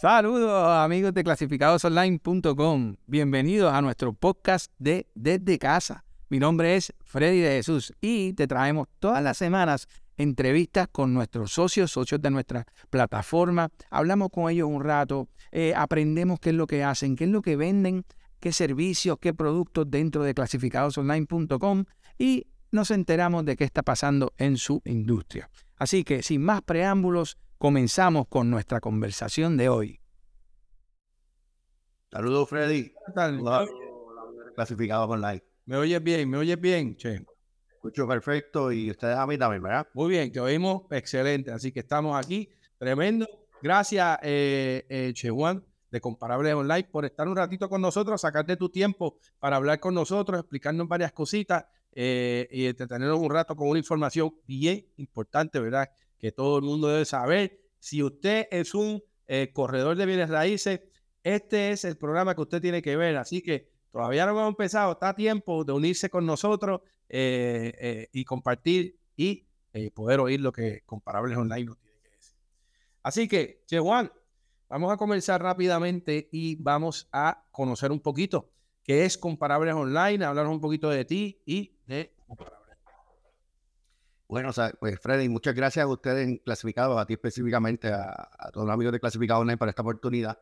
Saludos amigos de clasificadosonline.com. Bienvenidos a nuestro podcast de Desde Casa. Mi nombre es Freddy de Jesús y te traemos todas las semanas entrevistas con nuestros socios, socios de nuestra plataforma. Hablamos con ellos un rato, eh, aprendemos qué es lo que hacen, qué es lo que venden, qué servicios, qué productos dentro de clasificadosonline.com y nos enteramos de qué está pasando en su industria. Así que sin más preámbulos, comenzamos con nuestra conversación de hoy. Saludos, Freddy. Clasificado online. ¿Me oyes bien? ¿Me oyes bien? Che. Escucho perfecto y ustedes a mí también, ¿verdad? Muy bien, te oímos excelente. Así que estamos aquí. Tremendo. Gracias, eh, eh, Che Juan, de Comparables Online, por estar un ratito con nosotros, sacarte tu tiempo para hablar con nosotros, explicarnos varias cositas eh, y entretenernos un rato con una información bien importante, ¿verdad? Que todo el mundo debe saber. Si usted es un eh, corredor de bienes raíces, este es el programa que usted tiene que ver. Así que todavía no hemos empezado, está a tiempo de unirse con nosotros eh, eh, y compartir y poder oír lo que Comparables Online nos tiene que decir. Así que, Che Juan, vamos a comenzar rápidamente y vamos a conocer un poquito qué es Comparables Online, hablar un poquito de ti y de Comparables. Bueno, o sea, pues Freddy, muchas gracias a ustedes clasificados, a ti específicamente, a, todos los amigos de Clasificados Online por esta oportunidad.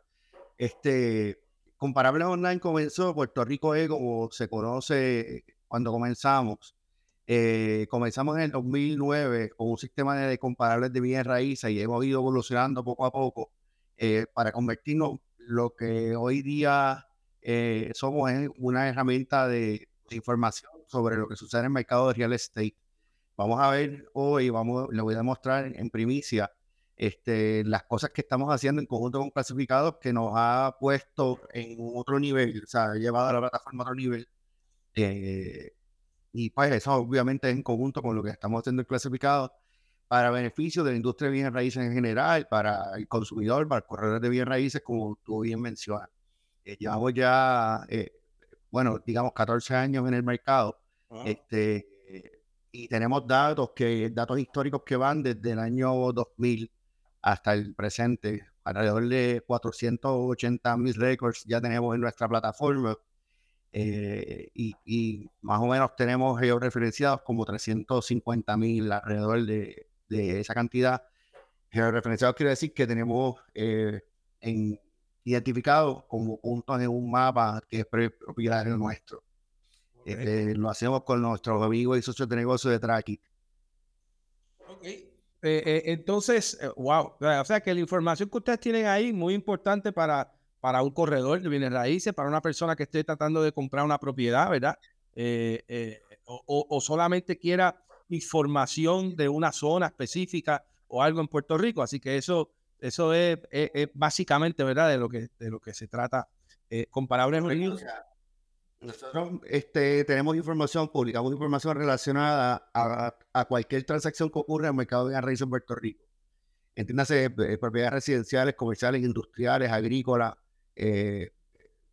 Este, Comparables Online comenzó, Puerto Rico como se conoce cuando comenzamos. Eh, comenzamos en el 2009 con un sistema de comparables de bienes raíces y hemos ido evolucionando poco a poco eh, para convertirnos lo que hoy día eh, somos en una herramienta de, de información sobre lo que sucede en el mercado de real estate. Vamos a ver hoy, vamos, le voy a demostrar en primicia este, las cosas que estamos haciendo en conjunto con clasificados que nos ha puesto en otro nivel, o sea, ha llevado a la plataforma a otro nivel. Eh, y pues eso obviamente en conjunto con lo que estamos haciendo en clasificados para beneficio de la industria de bienes raíces en general, para el consumidor, para el corredor de bienes raíces, como tú bien mencionas. Eh, llevamos ya, eh, bueno, digamos 14 años en el mercado. Este, y tenemos datos que datos históricos que van desde el año 2000 hasta el presente, alrededor de 480 mil récords ya tenemos en nuestra plataforma eh, y, más o menos tenemos georreferenciados como 350 mil alrededor de, esa cantidad. Georreferenciados quiere decir que tenemos eh, en, identificados como puntos en un mapa que es propietario nuestro. Este, lo hacemos con nuestros amigos y socios de negocio de Traki. Ok. Eh, eh, entonces, eh, wow. O sea que la información que ustedes tienen ahí muy importante para, para un corredor de bienes raíces, para una persona que esté tratando de comprar una propiedad, ¿verdad? O, solamente quiera información de una zona específica o algo en Puerto Rico. Así que eso, eso es, básicamente, ¿verdad? De lo que, de lo que se trata. comparables nosotros este, tenemos información, publicamos información relacionada a, cualquier transacción que ocurra en el mercado de raíces en Puerto Rico. Entiéndase, eh, propiedades residenciales, comerciales, industriales, agrícolas, eh,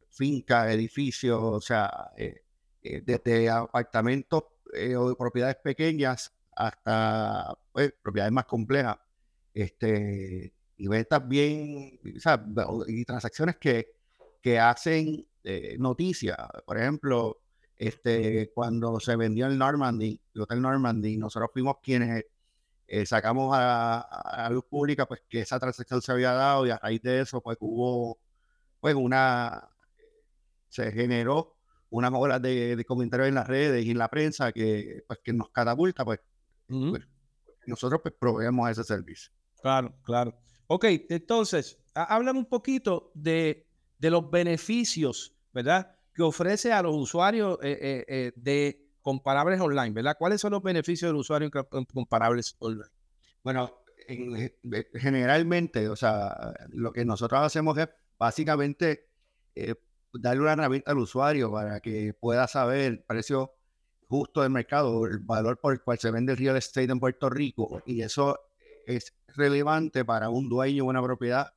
fincas, edificios, o sea, eh, desde apartamentos o de propiedades pequeñas hasta pues, propiedades más complejas. Este, y ventas bien, o sea, y transacciones que, que hacen eh, noticias. Por ejemplo, este, cuando se vendió el Normandy, el Hotel Normandy, nosotros fuimos quienes eh, sacamos a, la luz pública pues que esa transacción se había dado y a raíz de eso pues hubo pues una se generó una ola de, comentarios en las redes y en la prensa que pues que nos catapulta pues, pues nosotros pues proveemos ese servicio. Claro, claro. Ok, entonces, háblame un poquito de, de los beneficios ¿verdad? Que ofrece a los usuarios eh, eh, eh, de comparables online, ¿verdad? ¿Cuáles son los beneficios del usuario en comparables online? Bueno, generalmente, o sea, lo que nosotros hacemos es básicamente darle una herramienta al usuario para que pueda saber el precio justo del mercado, el valor por el cual se vende el real estate en Puerto Rico. Y eso es relevante para un dueño de una propiedad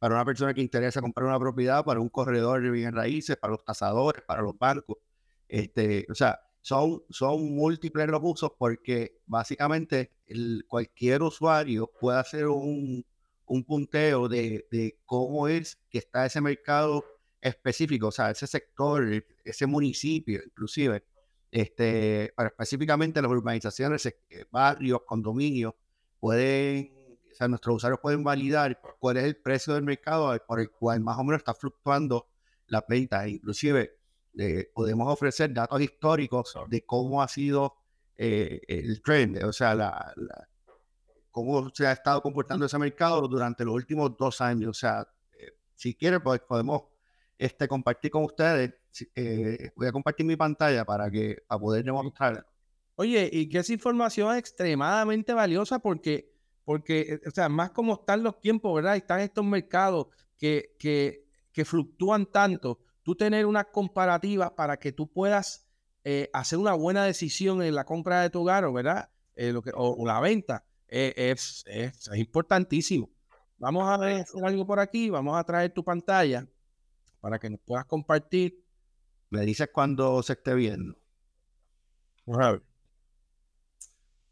para una persona que interesa comprar una propiedad, para un corredor de bienes raíces, para los tasadores, para los bancos. Este, o sea, son, son múltiples los usos porque básicamente el, cualquier usuario puede hacer un, un punteo de, de cómo es que está ese mercado específico, o sea, ese sector, ese municipio, inclusive, este, para específicamente las urbanizaciones, barrios, condominios, pueden, sea, nuestros usuarios pueden validar cuál es el precio del mercado por el cual más o menos está fluctuando la venta. Inclusive eh, podemos ofrecer datos históricos de cómo ha sido eh, el trend, o sea, la, cómo se ha estado comportando ese mercado durante los últimos dos años. O sea, si quieren, pues podemos este, compartir con ustedes. Eh, voy a compartir mi pantalla para que para poder demostrar. Oye, y que esa información es extremadamente valiosa porque, porque, eh, o sea, más como están los tiempos, ¿verdad? Están estos mercados que, que, que fluctúan tanto. Tú tener una comparativa para que tú puedas eh, hacer una buena decisión en la compra de tu hogar, ¿verdad? lo que, o, la venta, es, es, es importantísimo. Vamos a ver algo por aquí, vamos a traer tu pantalla para que nos puedas compartir. Me dices cuando se esté viendo. Vamos a ver.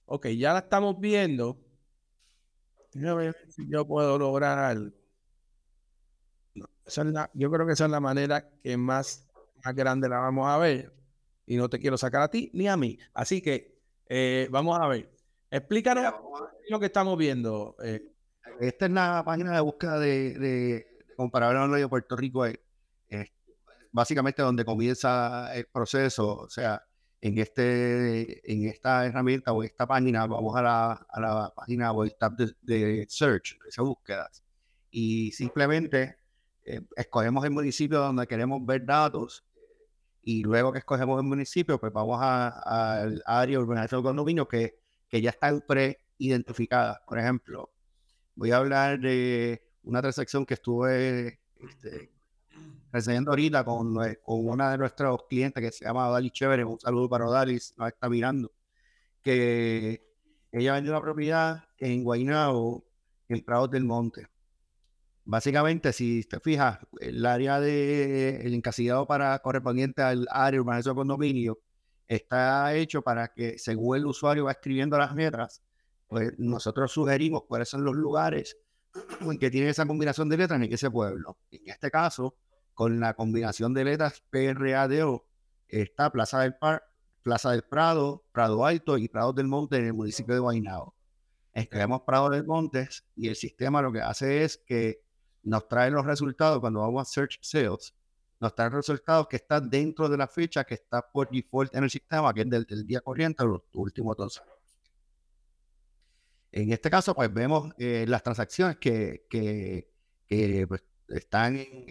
Ok, ya la estamos viendo. A ver si yo puedo lograr algo. yo creo que esa es la manera que más, más grande la vamos a ver. Y no te quiero sacar a ti ni a mí. Así que eh, vamos a ver. Explícanos lo que estamos viendo. Eh. Esta es la página de búsqueda de, de comparable de Puerto Rico básicamente donde comienza el proceso, o sea, en, este, en esta herramienta o esta página, vamos a la, a la página o el tab de, search, de búsquedas, y simplemente eh, escogemos el municipio donde queremos ver datos, y luego que escogemos el municipio, pues vamos al área urbanización condominio que, que ya están pre-identificadas. Por ejemplo, voy a hablar de una transacción que estuve este, reseñando ahorita con, con una de nuestros clientes que se llama Dalis Chévere, un saludo para Dalis, nos está mirando, que ella vendió una propiedad en Guaynabo, en Prados del Monte. Básicamente, si te fijas, el área de el encasillado para correspondiente al área urbanización condominio está hecho para que según el usuario va escribiendo las letras, pues nosotros sugerimos cuáles son los lugares en que tiene esa combinación de letras en ese pueblo. En este caso, con la combinación de letras PRADO está Plaza del Par, Plaza del Prado, Prado Alto y Prado del Monte en el municipio de Guaynabo. Escribimos Prado del Monte y el sistema lo que hace es que nos trae los resultados cuando vamos a Search Sales, nos trae resultados que están dentro de la fecha que está por default en el sistema, que es del, día corriente, los últimos dos En este caso, pues vemos eh, las transacciones que, que, que pues, están, en,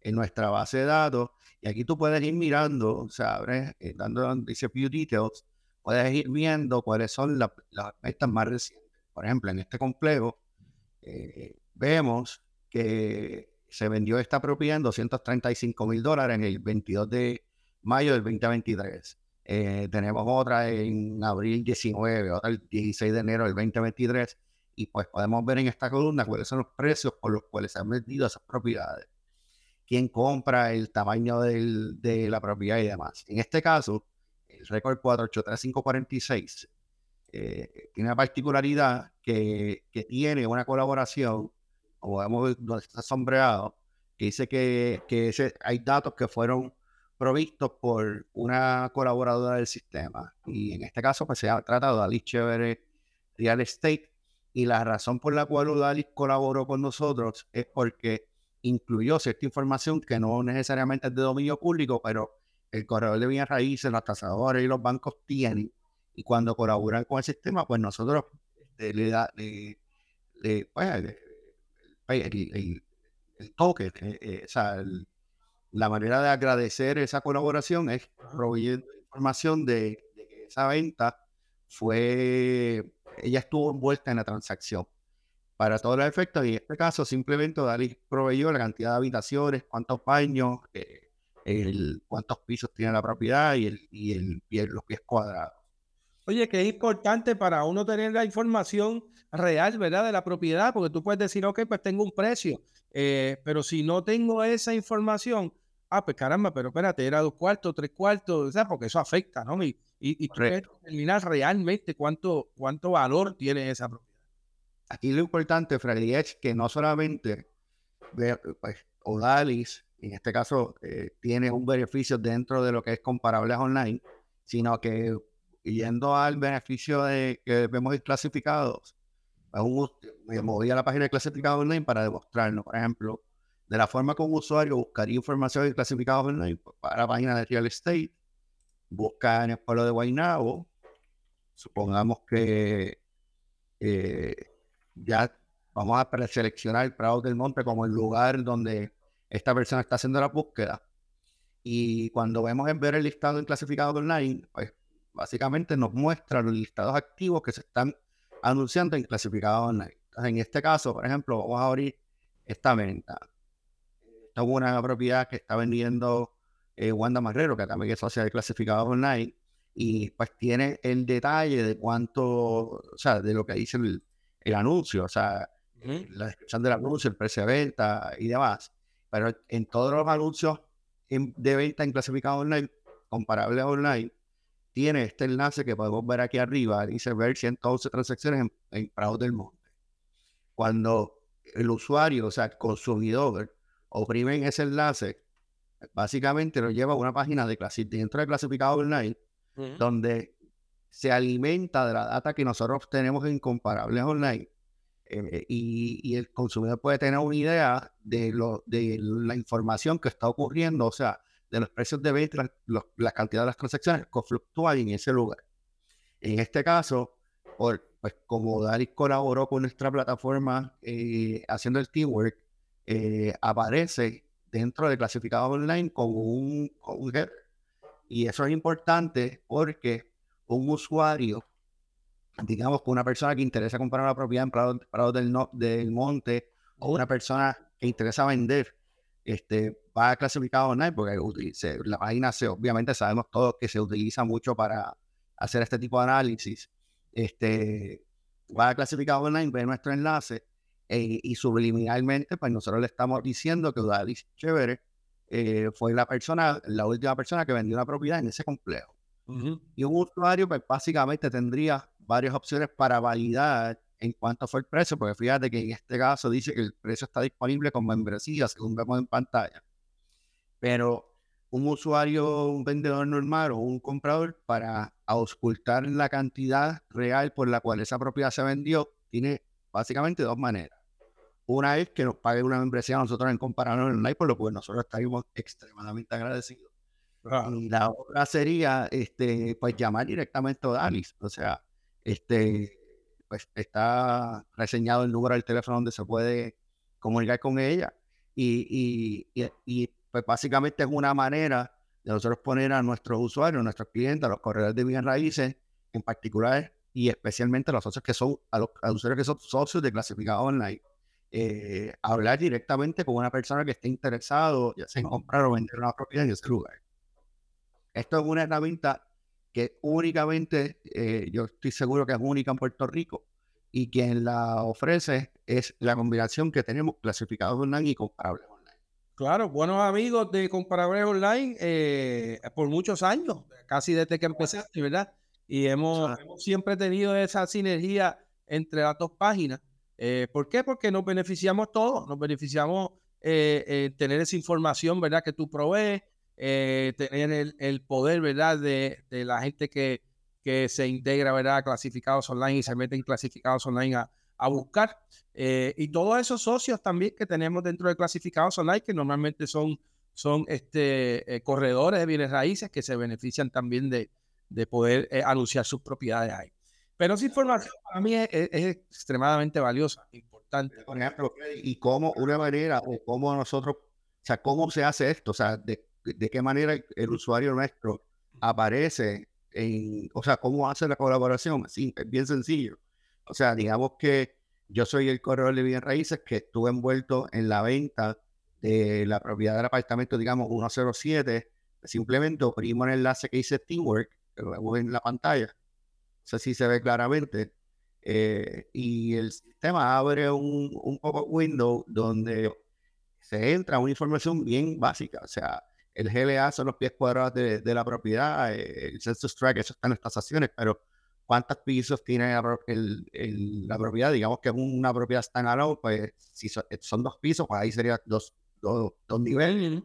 en nuestra base de datos. Y aquí tú puedes ir mirando, o sea, eh, dando, dice View Details, puedes ir viendo cuáles son las, las ventas más recientes. Por ejemplo, en este complejo, eh, vemos que se vendió esta propiedad en 235 mil dólares en el 22 de mayo del 2023. Eh, tenemos otra en abril 19, otra el 16 de enero del 2023 y pues podemos ver en esta columna cuáles son los precios por los cuales se han vendido esas propiedades, quién compra, el tamaño de la propiedad y demás. En este caso, el récord 483546 eh, tiene una particularidad que, que, tiene una colaboración, como vemos donde está sombreado, que dice que, que hay datos que fueron provistos por una colaboradora del sistema. Y en este caso, pues se ha tratado de Alice Chévere Real Estate, y la razón por la cual Udalis colaboró con nosotros es porque incluyó cierta información que no necesariamente es de dominio público, pero el corredor de bienes raíces, los tasadores y los bancos tienen. Y cuando colaboran con el sistema, pues nosotros este, le da le, pues, el, toque, eh, eh, o sea, la manera de agradecer esa colaboración es proveyendo información de, de que esa venta fue ella estuvo envuelta en la transacción. Para todos los efectos, y en este caso simplemente Dalí proveyó la cantidad de habitaciones, cuántos baños, eh, cuántos pisos tiene la propiedad y, el, y, el, los pies cuadrados. Oye, que es importante para uno tener la información real, ¿verdad? De la propiedad, porque tú puedes decir, ok, pues tengo un precio, eh, pero si no tengo esa información, ah, pues caramba, pero espérate, era dos cuartos, tres cuartos, ¿sabes? Porque eso afecta, ¿no? Y, y, tú determinar realmente cuánto, cuánto valor tiene esa propiedad. aquí lo importante, Freddy, es que no solamente pues, Odalis, en este caso, eh, tiene un beneficio dentro de lo que es comparables online, sino que yendo al beneficio de que vemos clasificados, me moví a la página de clasificados online para demostrarlo. Por ejemplo, de la forma como un usuario buscaría información de clasificados online pues, para la página de real estate, busca en el pueblo de Guaynabo, supongamos que eh, ya vamos a preseleccionar el Prado del Monte como el lugar donde esta persona está haciendo la búsqueda. Y cuando vemos en ver el listado en clasificados online, pues básicamente nos muestra los listados activos que se están anunciando en clasificados online. en este caso, por ejemplo, vamos a abrir esta venta. Esta propiedad que está vendiendo eh, Wanda Marrero, que también es socia de clasificados online, y pues tiene el detalle de cuánto, o sea, de lo que dice el, el anuncio, o sea, la descripción del anuncio, el precio de venta y demás. Pero en todos los anuncios de venta en clasificado online, comparable online, tiene este enlace que podemos ver aquí arriba, dice ver 111 transacciones en, en Prado del Monte. Cuando el usuario, o sea, el consumidor, oprime en ese enlace, básicamente lo lleva a una página de dentro de clasificado online, donde se alimenta de la data que nosotros tenemos en comparables online eh, y, el consumidor puede tener una idea de, lo, de la información que está ocurriendo, o sea, de los precios de venta, la cantidad de las transacciones que fluctúan en ese lugar. En este caso, pues como Dari colaboró con nuestra plataforma eh, haciendo el teamwork, eh, aparece dentro de clasificado online como un, como un header. Y eso es importante porque un usuario digamos, que una persona que interesa comprar una propiedad en Prado, del, del, Monte o una persona que interesa vender, este, va a clasificado online porque la página se, obviamente sabemos todos que se utiliza mucho para hacer este tipo de análisis. Este, va a clasificado online, ve nuestro enlace eh, y subliminalmente, pues nosotros le estamos diciendo que Udalis Chévere eh, fue la persona, la última persona que vendió una propiedad en ese complejo. Y un usuario, pues básicamente tendría varias opciones para validar en cuánto fue el precio, porque fíjate que en este caso dice que el precio está disponible con membresía, según vemos en pantalla. Pero un usuario, un vendedor normal o un comprador, para auscultar la cantidad real por la cual esa propiedad se vendió, tiene básicamente dos maneras. Una es que nos pague una membresía a nosotros en comparación online, por lo cual nosotros estaríamos extremadamente agradecidos. Y la otra sería este, pues llamar directamente a Dalis. O sea, este, pues está reseñado el número del teléfono donde se puede comunicar con ella. Y, y, pues básicamente es una manera de nosotros poner a nuestros usuarios, a nuestros clientes, a los corredores de bienes raíces, en particular y especialmente a los socios que son, a los, usuarios que son socios de clasificado online, eh, hablar directamente con una persona que esté interesado, ya sea en comprar o vender una propiedad en ese lugar. Esto es una herramienta que únicamente, eh, yo estoy seguro que es única en Puerto Rico, y quien la ofrece es la combinación que tenemos clasificados online y comparables online. Claro, buenos amigos de comparables online eh, por muchos años, casi desde que empezaste, ¿verdad? Y hemos, siempre tenido esa sinergia entre las dos páginas. Eh, ¿Por qué? Porque nos beneficiamos todos, nos beneficiamos tener esa información, ¿verdad? Que tú provees, eh, tener el, poder, ¿verdad? De, la gente que, que, se integra, ¿verdad? A clasificados online y se meten clasificados online a, buscar. Eh, y todos esos socios también que tenemos dentro de clasificados online, que normalmente son, son este, eh, corredores de bienes raíces que se benefician también de, de poder anunciar sus propiedades ahí. Pero esa información para mí es, extremadamente valiosa, importante. Por ejemplo, y cómo una manera, o cómo nosotros, o sea, cómo se hace esto, o sea, de qué manera el usuario nuestro aparece en, o sea, cómo hace la colaboración. Así, es bien sencillo. O sea, digamos que yo soy el corredor de bienes raíces que estuve envuelto en la venta de la propiedad del apartamento, digamos, 107. Simplemente oprimo el enlace que dice Teamwork, que lo vemos en la pantalla. Sé si se ve claramente. Eh, y el sistema abre un, un pop-up window donde se entra una información bien básica. O sea, el GLA son los pies cuadrados de, la propiedad, eh, el census track, eso está en las tasaciones, pero cuántos pisos tiene la propiedad, digamos que es una propiedad standalone, pues si son, dos pisos, pues ahí serían dos, dos, niveles,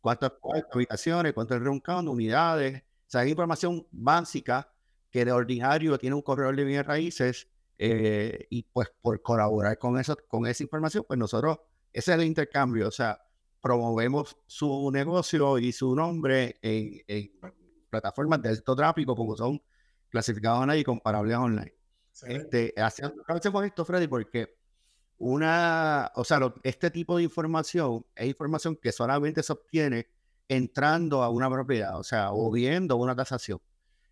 cuántas, habitaciones, cuántos room count, unidades, o sea, hay información básica que de ordinario tiene un corredor de bienes raíces eh, y pues por colaborar con, eso, con esa información, pues nosotros, ese es el intercambio, o sea, promovemos su negocio y su nombre en, plataformas de alto tráfico como son clasificados online y comparables online. Este, hacemos esto, Freddy, porque una, o sea, este tipo de información es información que solamente se obtiene entrando a una propiedad, o sea, o viendo una tasación.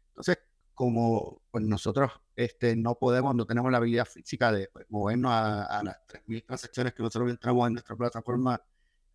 Entonces, como pues nosotros este, no podemos, no tenemos la habilidad física de pues, movernos a, las 3.000 transacciones que nosotros entramos en nuestra plataforma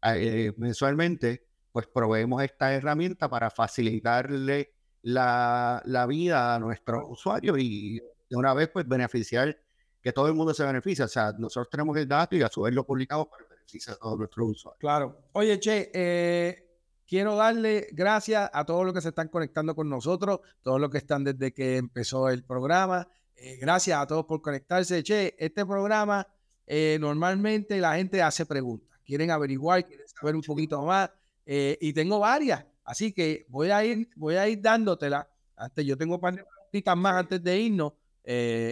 eh, mensualmente, pues proveemos esta herramienta para facilitarle la, la vida a nuestros usuarios y de una vez pues beneficiar que todo el mundo se beneficie. O sea, nosotros tenemos el dato y a su vez lo publicamos para beneficiar a todos nuestros usuarios. Claro. Oye, Che, eh, quiero darle gracias a todos los que se están conectando con nosotros, todos los que están desde que empezó el programa. Eh, gracias a todos por conectarse. Che, este programa eh, normalmente la gente hace preguntas, quieren averiguar, quieren saber un poquito más eh, y tengo varias, así que voy a ir, voy a ir dándotela. Antes yo tengo preguntitas más antes de irnos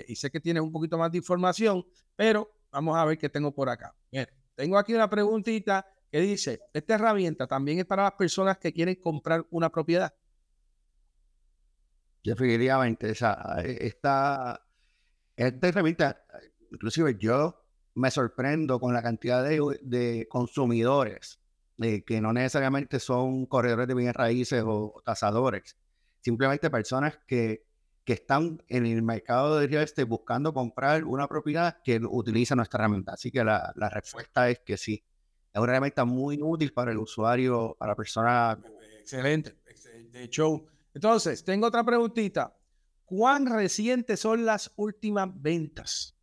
y sé que tienes un poquito más de información, pero vamos a ver qué tengo por acá. Bien, tengo aquí una preguntita que dice, esta herramienta también es para las personas que quieren comprar una propiedad. Definitivamente, esa, esta, esta herramienta, inclusive yo me sorprendo con la cantidad de, consumidores eh, que no necesariamente son corredores de bienes raíces o, tasadores, simplemente personas que, que, están en el mercado de real estate buscando comprar una propiedad que utiliza nuestra herramienta. Así que la respuesta es que sí es una herramienta muy útil para el usuario, para la persona. Excelente, de hecho. Entonces, tengo otra preguntita. ¿Cuán recientes son las últimas ventas?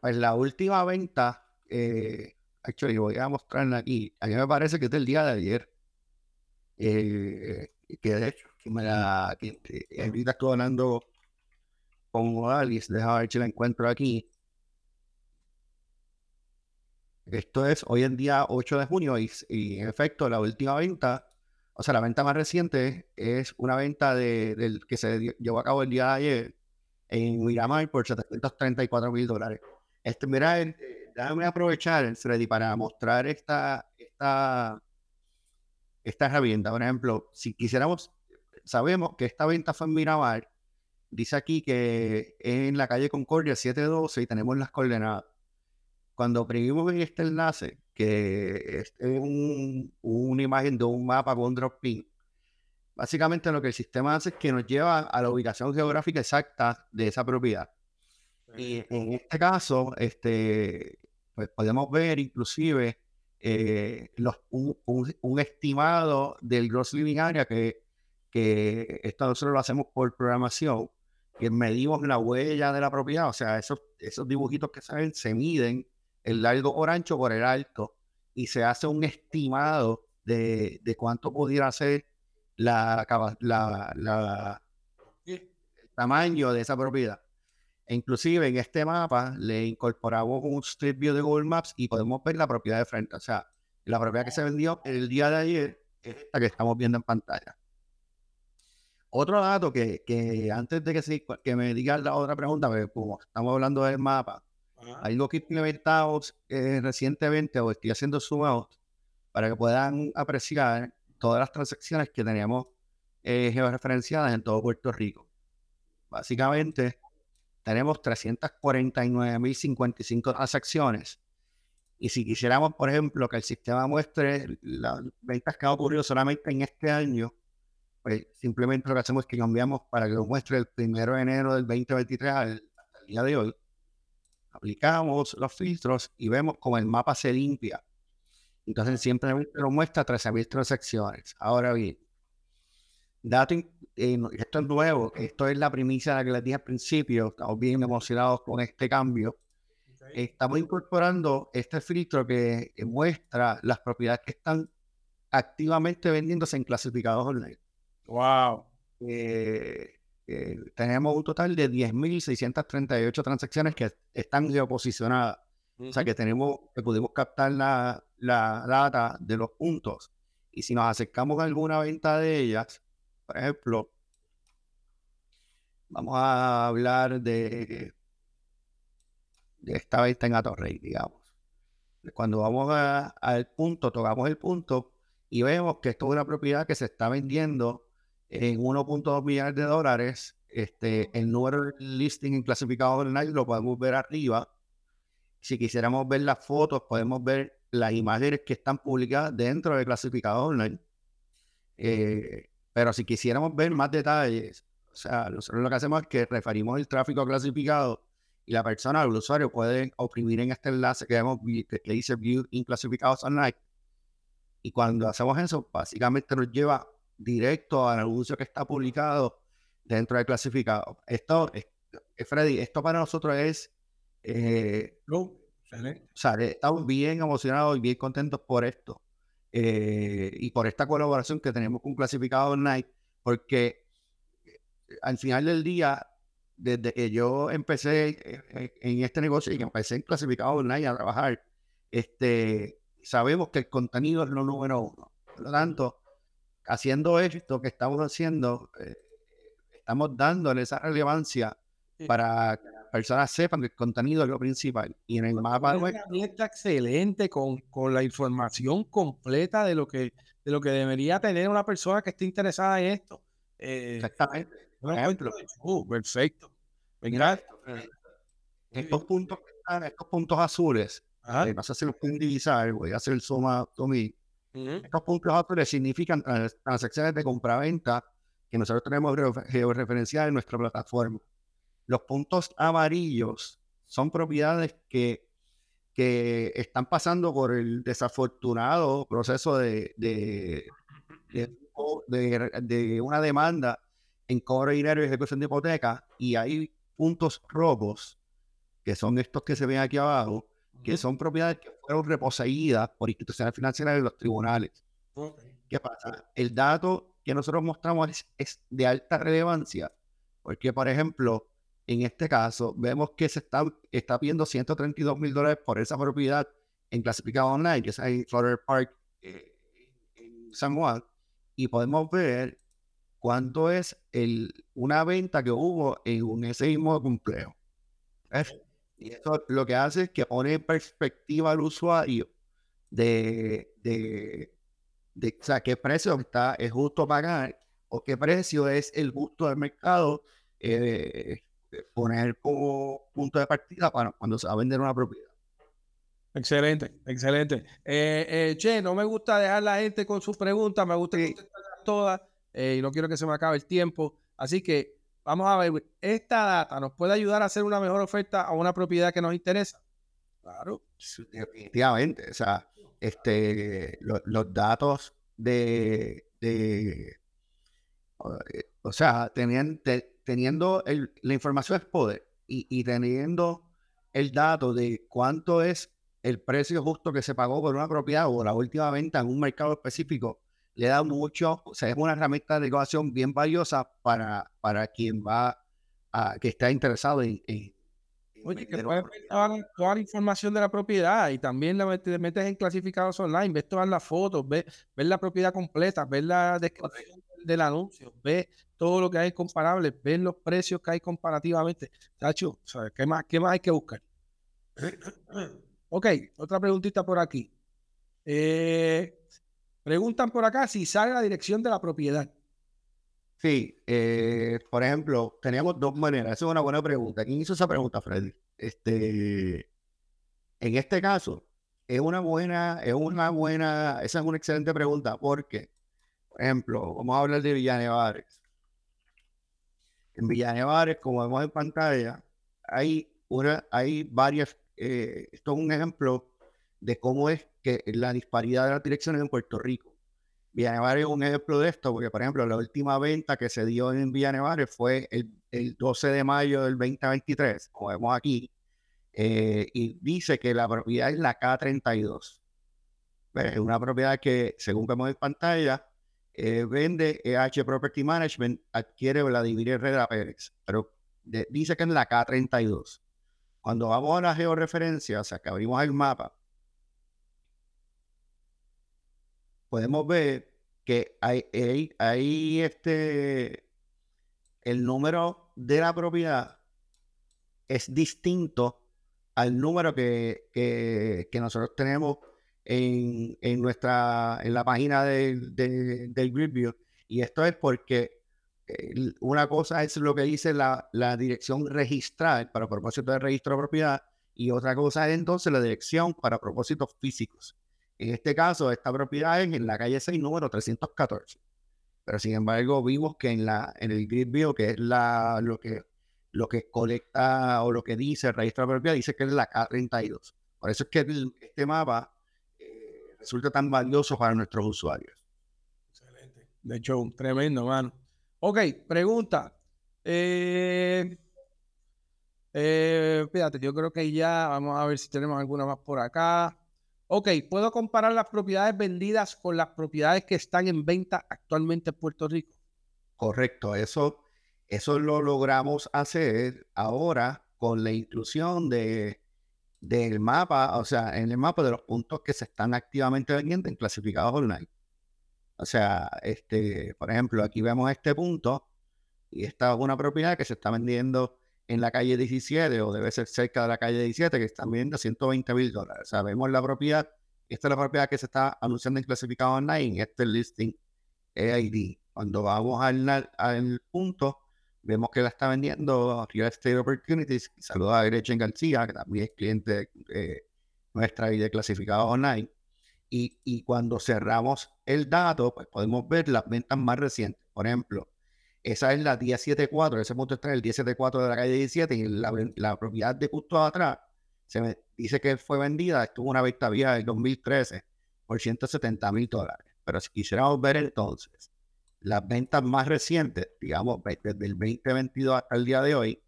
Pues la última venta, eh, actually, voy a mostrarla aquí. A mí me parece que es del día de ayer. Eh, que de hecho, que me la, que, ahorita estoy hablando con Alice, déjame ver si la encuentro aquí. Esto es hoy en día 8 de junio y, en efecto la última venta, o sea, la venta más reciente es una venta de, que se llevó a cabo el día de ayer en Miramar por 734 mil dólares. Este, mira, eh, déjame aprovechar, Freddy, para mostrar esta, esta, esta herramienta. Por ejemplo, si quisiéramos, sabemos que esta venta fue en Miramar, dice aquí que en la calle Concordia 712 y tenemos las coordenadas cuando oprimimos en este enlace, que es una imagen de un mapa con un drop pin, básicamente lo que el sistema hace es que nos lleva a la ubicación geográfica exacta de esa propiedad. Y en este caso, este, pues podemos ver inclusive eh, los, un, estimado del gross living area que, que esto nosotros lo hacemos por programación, que medimos la huella de la propiedad, o sea, esos, esos dibujitos que salen se miden el largo por ancho por el alto y se hace un estimado de, cuánto pudiera ser la, la, el tamaño de esa propiedad. E inclusive en este mapa le incorporamos un Street View de Google Maps y podemos ver la propiedad de frente. O sea, la propiedad que se vendió el día de ayer es esta que estamos viendo en pantalla. Otro dato que, que antes de que, que me digas la otra pregunta, pues, como estamos hablando del mapa, algo que implementamos eh, recientemente o estoy haciendo zoom para que puedan apreciar todas las transacciones que teníamos eh, georreferenciadas en todo Puerto Rico. Básicamente, tenemos 349.055 transacciones. Y si quisiéramos, por ejemplo, que el sistema muestre las ventas que han ocurrido solamente en este año, pues simplemente lo que hacemos es que cambiamos para que lo muestre el primero de enero del 2023 al día de hoy aplicamos los filtros y vemos como el mapa se limpia. Entonces siempre nos muestra 13.000 transacciones. Ahora bien, dato, eh, esto es nuevo, esto es la primicia de la que les dije al principio, estamos bien emocionados con este cambio. Estamos incorporando este filtro que muestra las propiedades que están activamente vendiéndose en clasificados online. Wow. eh, eh, tenemos un total de 10.638 transacciones que están geoposicionadas. O sea que tenemos, que pudimos captar la, la data de los puntos. Y si nos acercamos a alguna venta de ellas, por ejemplo, vamos a hablar de, de esta venta en Atorrey, digamos. Cuando vamos al punto, tocamos el punto y vemos que esto es una propiedad que se está vendiendo en 1.2 millones de dólares. Este, el número de listing en clasificado online lo podemos ver arriba. Si quisiéramos ver las fotos, podemos ver las imágenes que están publicadas dentro del clasificado online. Eh, pero si quisiéramos ver más detalles, o sea, nosotros lo que hacemos es que referimos el tráfico clasificado y la persona, el usuario, puede oprimir en este enlace que, vemos, que dice View in Clasificados Online. Y cuando hacemos eso, básicamente nos lleva directo al anuncio que está publicado dentro del clasificado. Esto, es, Freddy, esto para nosotros es... Eh, o sea, estamos bien emocionados y bien contentos por esto. Eh, y por esta colaboración que tenemos con Clasificado Online, porque eh, al final del día, desde que yo empecé en este negocio y que empecé en Clasificado Online a trabajar, este, sabemos que el contenido es lo número uno. Por lo tanto, haciendo esto que estamos haciendo, eh, estamos dándole esa relevancia para que las personas sepan que el contenido es lo principal. Y en el mapa web. Una excelente con, con, la información completa de lo, que, de lo que debería tener una persona que esté interesada en esto. Eh, Exactamente. Uh, perfecto. Mira, eh, estos puntos, estos puntos azules, no sé si los pueden divisar, voy a hacer el suma Tommy estos puntos azules significan transacciones de compraventa que nosotros tenemos georreferenciadas en nuestra plataforma. Los puntos amarillos son propiedades que, que están pasando por el desafortunado proceso de, de, de, una demanda en cobro de dinero y ejecución de hipoteca y hay puntos rojos, que son estos que se ven aquí abajo, que son propiedades que fueron reposeídas por instituciones financieras en los tribunales. ¿Qué pasa? El dato que nosotros mostramos es, de alta relevancia, porque, por ejemplo, en este caso, vemos que se está, está pidiendo 132 mil dólares por esa propiedad en clasificado online, que es en Florida Park, eh, en San Juan, y podemos ver cuánto es el, una venta que hubo en un ese mismo complejo. Y eso lo que hace es que pone en perspectiva al usuario de, de, de o sea, qué precio está, es justo pagar o qué precio es el justo del mercado eh, poner como punto de partida para cuando se va a vender una propiedad. Excelente, excelente. Eh, eh, che, no me gusta dejar la gente con sus preguntas, me gusta contestarlas todas eh, y no quiero que se me acabe el tiempo. Así que Vamos a ver, esta data nos puede ayudar a hacer una mejor oferta a una propiedad que nos interesa. Claro, definitivamente. O sea, este, los datos de, o sea, teniendo la información es poder y, y teniendo el dato de cuánto es el precio justo que se pagó por una propiedad o la última venta en un mercado específico le da mucho, o sea, es una herramienta de negociación bien valiosa para, para quien va a, que está interesado en, Oye, que puedes ver toda, la información de la propiedad y también la metes, en clasificados online, ves todas las fotos, ves, la propiedad completa, ves la descripción del anuncio, ves todo lo que hay comparable, ves los precios que hay comparativamente. Chacho, ¿qué, más, ¿qué más hay que buscar? ok, otra preguntita por aquí. Eh, Preguntan por acá si sale la dirección de la propiedad. Sí, eh, por ejemplo, teníamos dos maneras. Esa es una buena pregunta. ¿Quién hizo esa pregunta, Freddy? Este, en este caso, es una buena, es una buena, esa es una excelente pregunta, porque, por ejemplo, vamos a hablar de Villanevares. En Villanevares, como vemos en pantalla, hay una, hay varias, eh, esto es un ejemplo de cómo es que la disparidad de las direcciones en Puerto Rico. Villanevares es un ejemplo de esto, porque por ejemplo la última venta que se dio en Villanevares fue el, 12 de mayo del 2023, como vemos aquí, eh, y dice que la propiedad es la K32. Es una propiedad que, según vemos en pantalla, eh, vende EH Property Management, adquiere Vladimir Herrera Pérez, pero dice que es la K32. Cuando vamos a la georreferencia, o sea, que abrimos el mapa, podemos ver que hay, este, el número de la propiedad es distinto al número que, que, nosotros tenemos en, en, nuestra, en la página del Grid View. Y esto es porque una cosa es lo que dice la, dirección registral para propósito de registro de propiedad y otra cosa es entonces la dirección para propósitos físicos. En este caso, esta propiedad es en la calle 6, número 314. Pero sin embargo, vimos que en, la, en el grid view, que es la, lo, que, lo que colecta o lo que dice el registro de propiedad, dice que es la K32. Por eso es que este mapa eh, resulta tan valioso para nuestros usuarios. Excelente. De hecho, tremendo, mano. Ok, pregunta. Eh, eh, yo creo que ya vamos a ver si tenemos alguna más por acá. Ok, ¿puedo comparar las propiedades vendidas con las propiedades que están en venta actualmente en Puerto Rico? Correcto, eso, eso lo logramos hacer ahora con la inclusión de, del mapa, o sea, en el mapa de los puntos que se están activamente vendiendo en clasificados online. O sea, este, por ejemplo, aquí vemos este punto y esta es una propiedad que se está vendiendo en la calle 17 o debe ser cerca de la calle 17 que están vendiendo 120 mil dólares. O la propiedad, esta es la propiedad que se está anunciando en clasificado online, este listing EID. Cuando vamos al, al punto, vemos que la está vendiendo Real Estate Opportunities. Saluda a Gretchen García, que también es cliente nuestra y de clasificado online. Y, cuando cerramos el dato, pues podemos ver las ventas más recientes. Por ejemplo, esa es la 1074, ese punto está en el 1074 de la calle 17 y la, propiedad de justo atrás se me dice que fue vendida, estuvo una venta vía del 2013 por 170 mil dólares. Pero si quisiéramos ver entonces las ventas más recientes, digamos, desde el 2022 hasta el día de hoy,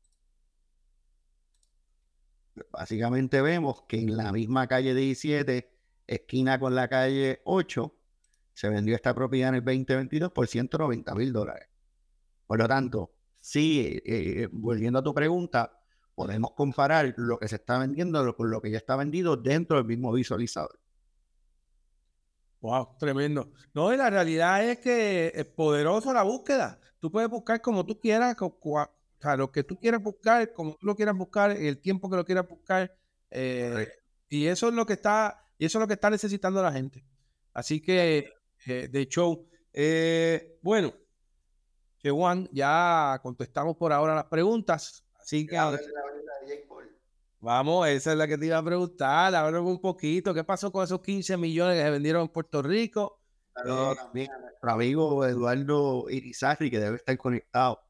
básicamente vemos que en la misma calle 17 esquina con la calle 8, se vendió esta propiedad en el 2022 por 190 mil dólares. Por lo tanto, sí, eh, eh, volviendo a tu pregunta, podemos comparar lo que se está vendiendo con lo que ya está vendido dentro del mismo visualizador. Wow, tremendo. No, y la realidad es que es poderoso la búsqueda. Tú puedes buscar como tú quieras, o sea, lo que tú quieras buscar, como tú lo quieras buscar, el tiempo que lo quieras buscar. Eh, y eso es lo que está y eso es lo que está necesitando la gente. Así que, eh, de hecho, eh, bueno, Juan, ya contestamos por ahora las preguntas. Así que vamos, esa es la que te iba a preguntar. Háblame un poquito. ¿Qué pasó con esos 15 millones que se vendieron en Puerto Rico? Eh, nuestro amigo Eduardo Irizarri, que debe estar conectado.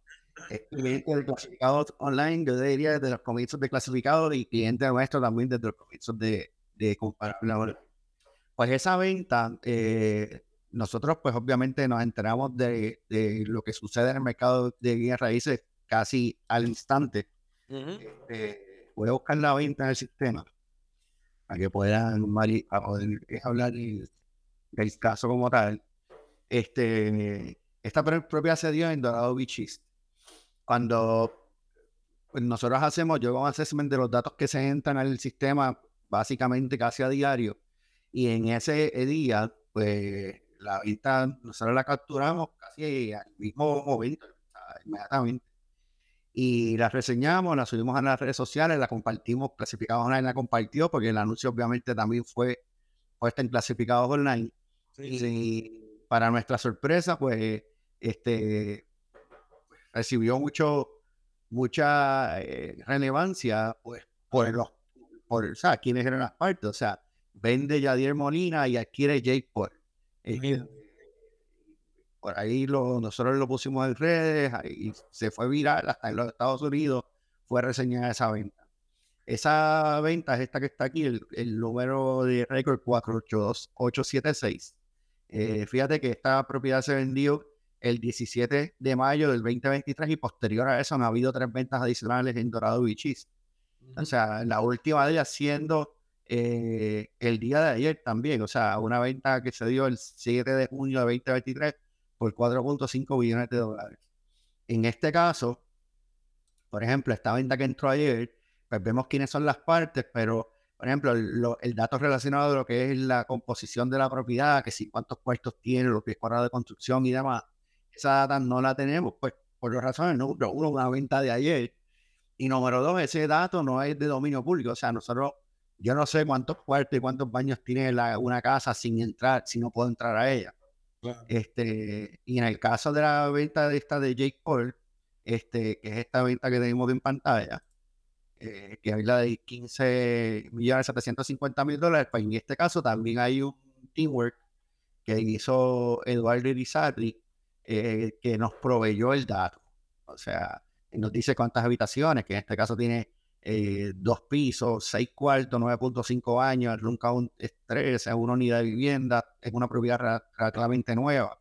Es cliente de clasificados online, yo diría desde los comienzos de clasificados y cliente nuestro también desde los comienzos de, de comparable. Pues esa venta, eh, nosotros pues obviamente nos enteramos de, lo que sucede en el mercado de bienes raíces casi al instante. Este, voy a buscar la venta en el sistema para que puedan poder hablar del caso como tal. Este, esta propia se dio en Dorado Beach Cuando pues, nosotros hacemos, yo hago un assessment de los datos que se entran al sistema básicamente casi a diario. Y en ese día, pues la vista nosotros la capturamos casi al mismo momento, inmediatamente. Y la reseñamos, la subimos a las redes sociales, la compartimos, clasificados online la compartió, porque el anuncio obviamente también fue puesta en clasificados online. Y para nuestra sorpresa, pues, este recibió mucho, mucha eh, relevancia, pues, por los por, o sea, quiénes eran las partes. O sea, vende Yadier Molina y adquiere Jake Paul. Eh, por ahí lo, nosotros lo pusimos en redes y se fue viral hasta en los Estados Unidos, fue reseñada esa venta. Esa venta es esta que está aquí, el, número de récord 482876. Eh, fíjate que esta propiedad se vendió el 17 de mayo del 2023 y posterior a eso han habido tres ventas adicionales en Dorado Bichis. O sea, la última de ellas siendo eh, el día de ayer también. O sea, una venta que se dio el 7 de junio de 2023 por 4.5 billones de dólares. En este caso, por ejemplo, esta venta que entró ayer, pues vemos quiénes son las partes, pero, por ejemplo, el, dato relacionado a lo que es la composición de la propiedad, que si cuántos puestos tiene, los pies cuadrados de construcción y demás, esa data no la tenemos, pues por dos razones. Número uno, una venta de ayer. Y número dos, ese dato no es de dominio público. O sea, nosotros, yo no sé cuántos cuartos y cuántos baños tiene una casa sin entrar, si no puedo entrar a ella. Este, y en el caso de la venta de esta de Jake Paul, este, que es esta venta que tenemos en pantalla, eh, que es la de 15 millones 750 mil dólares, pues en este caso también hay un teamwork que hizo Eduardo Irizarry, eh, que nos proveyó el dato. O sea, nos dice cuántas habitaciones, que en este caso tiene eh, dos pisos, seis cuartos, 9.5 años, nunca un estrés, es una unidad de vivienda, es una propiedad relativamente nueva.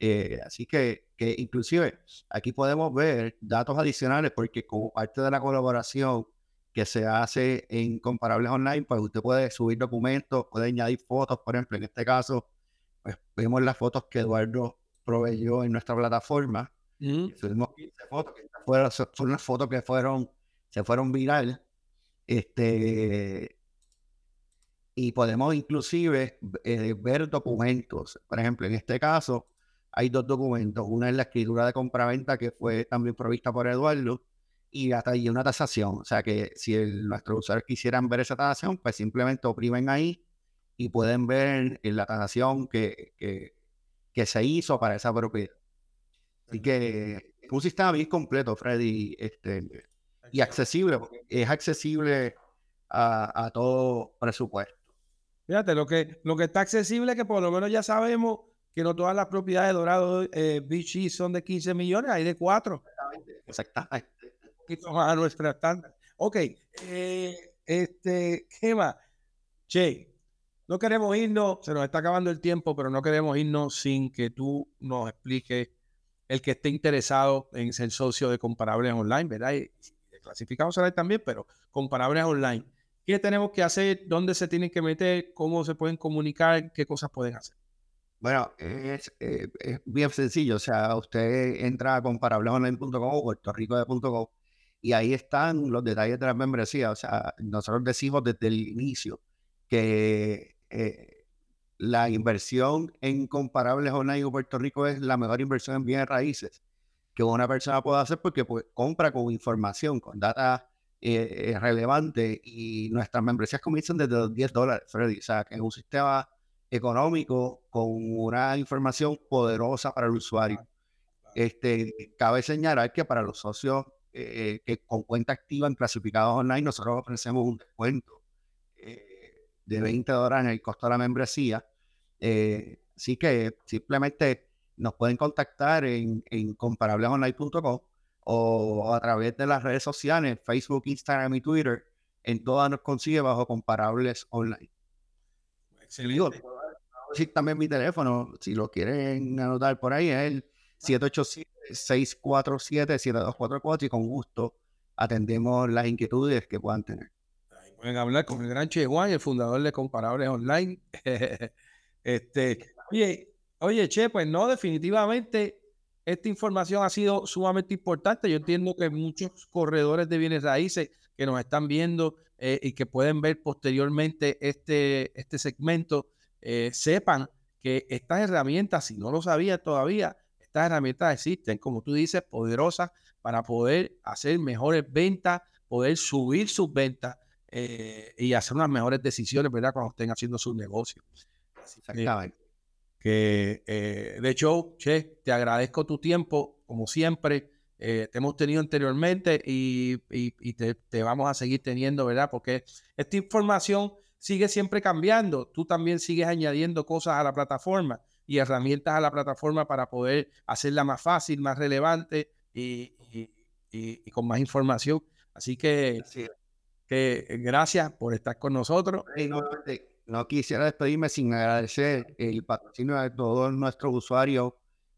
Eh, así que, que inclusive aquí podemos ver datos adicionales porque como parte de la colaboración que se hace en comparables online, pues usted puede subir documentos, puede añadir fotos, por ejemplo, en este caso, pues vemos las fotos que Eduardo proveyó en nuestra plataforma. Subimos 15 fotos, que fueron, son unas fotos que fueron, se fueron viral. Este, y podemos inclusive eh, ver documentos. Por ejemplo, en este caso hay dos documentos. Una es la escritura de compraventa que fue también provista por Eduardo y hasta ahí una tasación. O sea que si nuestros usuarios quisieran ver esa tasación, pues simplemente oprimen ahí y pueden ver en la tasación que, que, que se hizo para esa propiedad. Así que es un sistema bien completo, Freddy, este, y accesible, es accesible a, todo presupuesto. Fíjate, lo que, lo que está accesible es que por lo menos ya sabemos que no todas las propiedades de Dorado eh, son de 15 millones, hay de 4. Exactamente. Un poquito más a nuestra estándar. Ok, eh, este, ¿qué más? Che, no queremos irnos, se nos está acabando el tiempo, pero no queremos irnos sin que tú nos expliques el que esté interesado en ser socio de comparables online, ¿verdad? Clasificados online también, pero comparables online. ¿Qué tenemos que hacer? ¿Dónde se tienen que meter? ¿Cómo se pueden comunicar? ¿Qué cosas pueden hacer? Bueno, es, eh, bien sencillo. O sea, usted entra a comparablesonline.com o puertorrico.com y ahí están los detalles de la membresía. O sea, nosotros decimos desde el inicio que eh, la inversión en comparables online en Puerto Rico es la mejor inversión en bienes raíces que una persona puede hacer porque pues, compra con información, con data eh, eh, relevante y nuestras membresías comienzan desde los 10 dólares, Freddy. O sea, que es un sistema económico con una información poderosa para el usuario. Este, cabe señalar que para los socios que con cuenta activa en clasificados online, nosotros ofrecemos un descuento de 20 dólares en el costo de la membresía. Eh, así que simplemente nos pueden contactar en, en comparablesonline.com o a través de las redes sociales, Facebook, Instagram y Twitter. En todas nos consigue bajo comparables online. Excelente. Sí, también mi teléfono, si lo quieren anotar por ahí, es el 787-647-7244 y con gusto atendemos las inquietudes que puedan tener pueden hablar con el gran Che Juan, el fundador de Comparables Online. este, oye, oye, Che, pues no, definitivamente esta información ha sido sumamente importante. Yo entiendo que muchos corredores de bienes raíces que nos están viendo eh, y que pueden ver posteriormente este, este segmento, eh, sepan que estas herramientas, si no lo sabían todavía, estas herramientas existen, como tú dices, poderosas para poder hacer mejores ventas, poder subir sus ventas eh, y hacer unas mejores decisiones, ¿verdad? Cuando estén haciendo sus negocios. Exactamente. Que, eh, de hecho, Che, te agradezco tu tiempo, como siempre. Eh, te hemos tenido anteriormente y, te, vamos a seguir teniendo, ¿verdad? Porque esta información sigue siempre cambiando. Tú también sigues añadiendo cosas a la plataforma y herramientas a la plataforma para poder hacerla más fácil, más relevante y, con más información. Así que que eh, gracias por estar con nosotros. No, quisiera despedirme sin agradecer el patrocinio de todos nuestros usuarios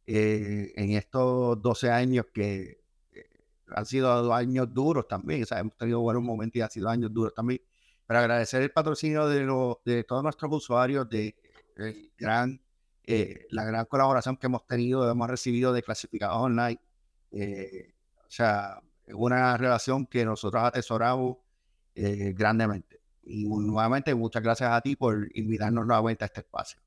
eh, en estos 12 años que eh, han sido años duros también. O sea, hemos tenido buenos momentos y han sido años duros también. Pero agradecer el patrocinio de, de todos nuestros usuarios, de, eh, la gran colaboración que hemos tenido, hemos recibido de clasificados online. O sea, es una relación que nosotros atesoramos grandemente. Y nuevamente, muchas gracias a ti por invitarnos nuevamente a este espacio.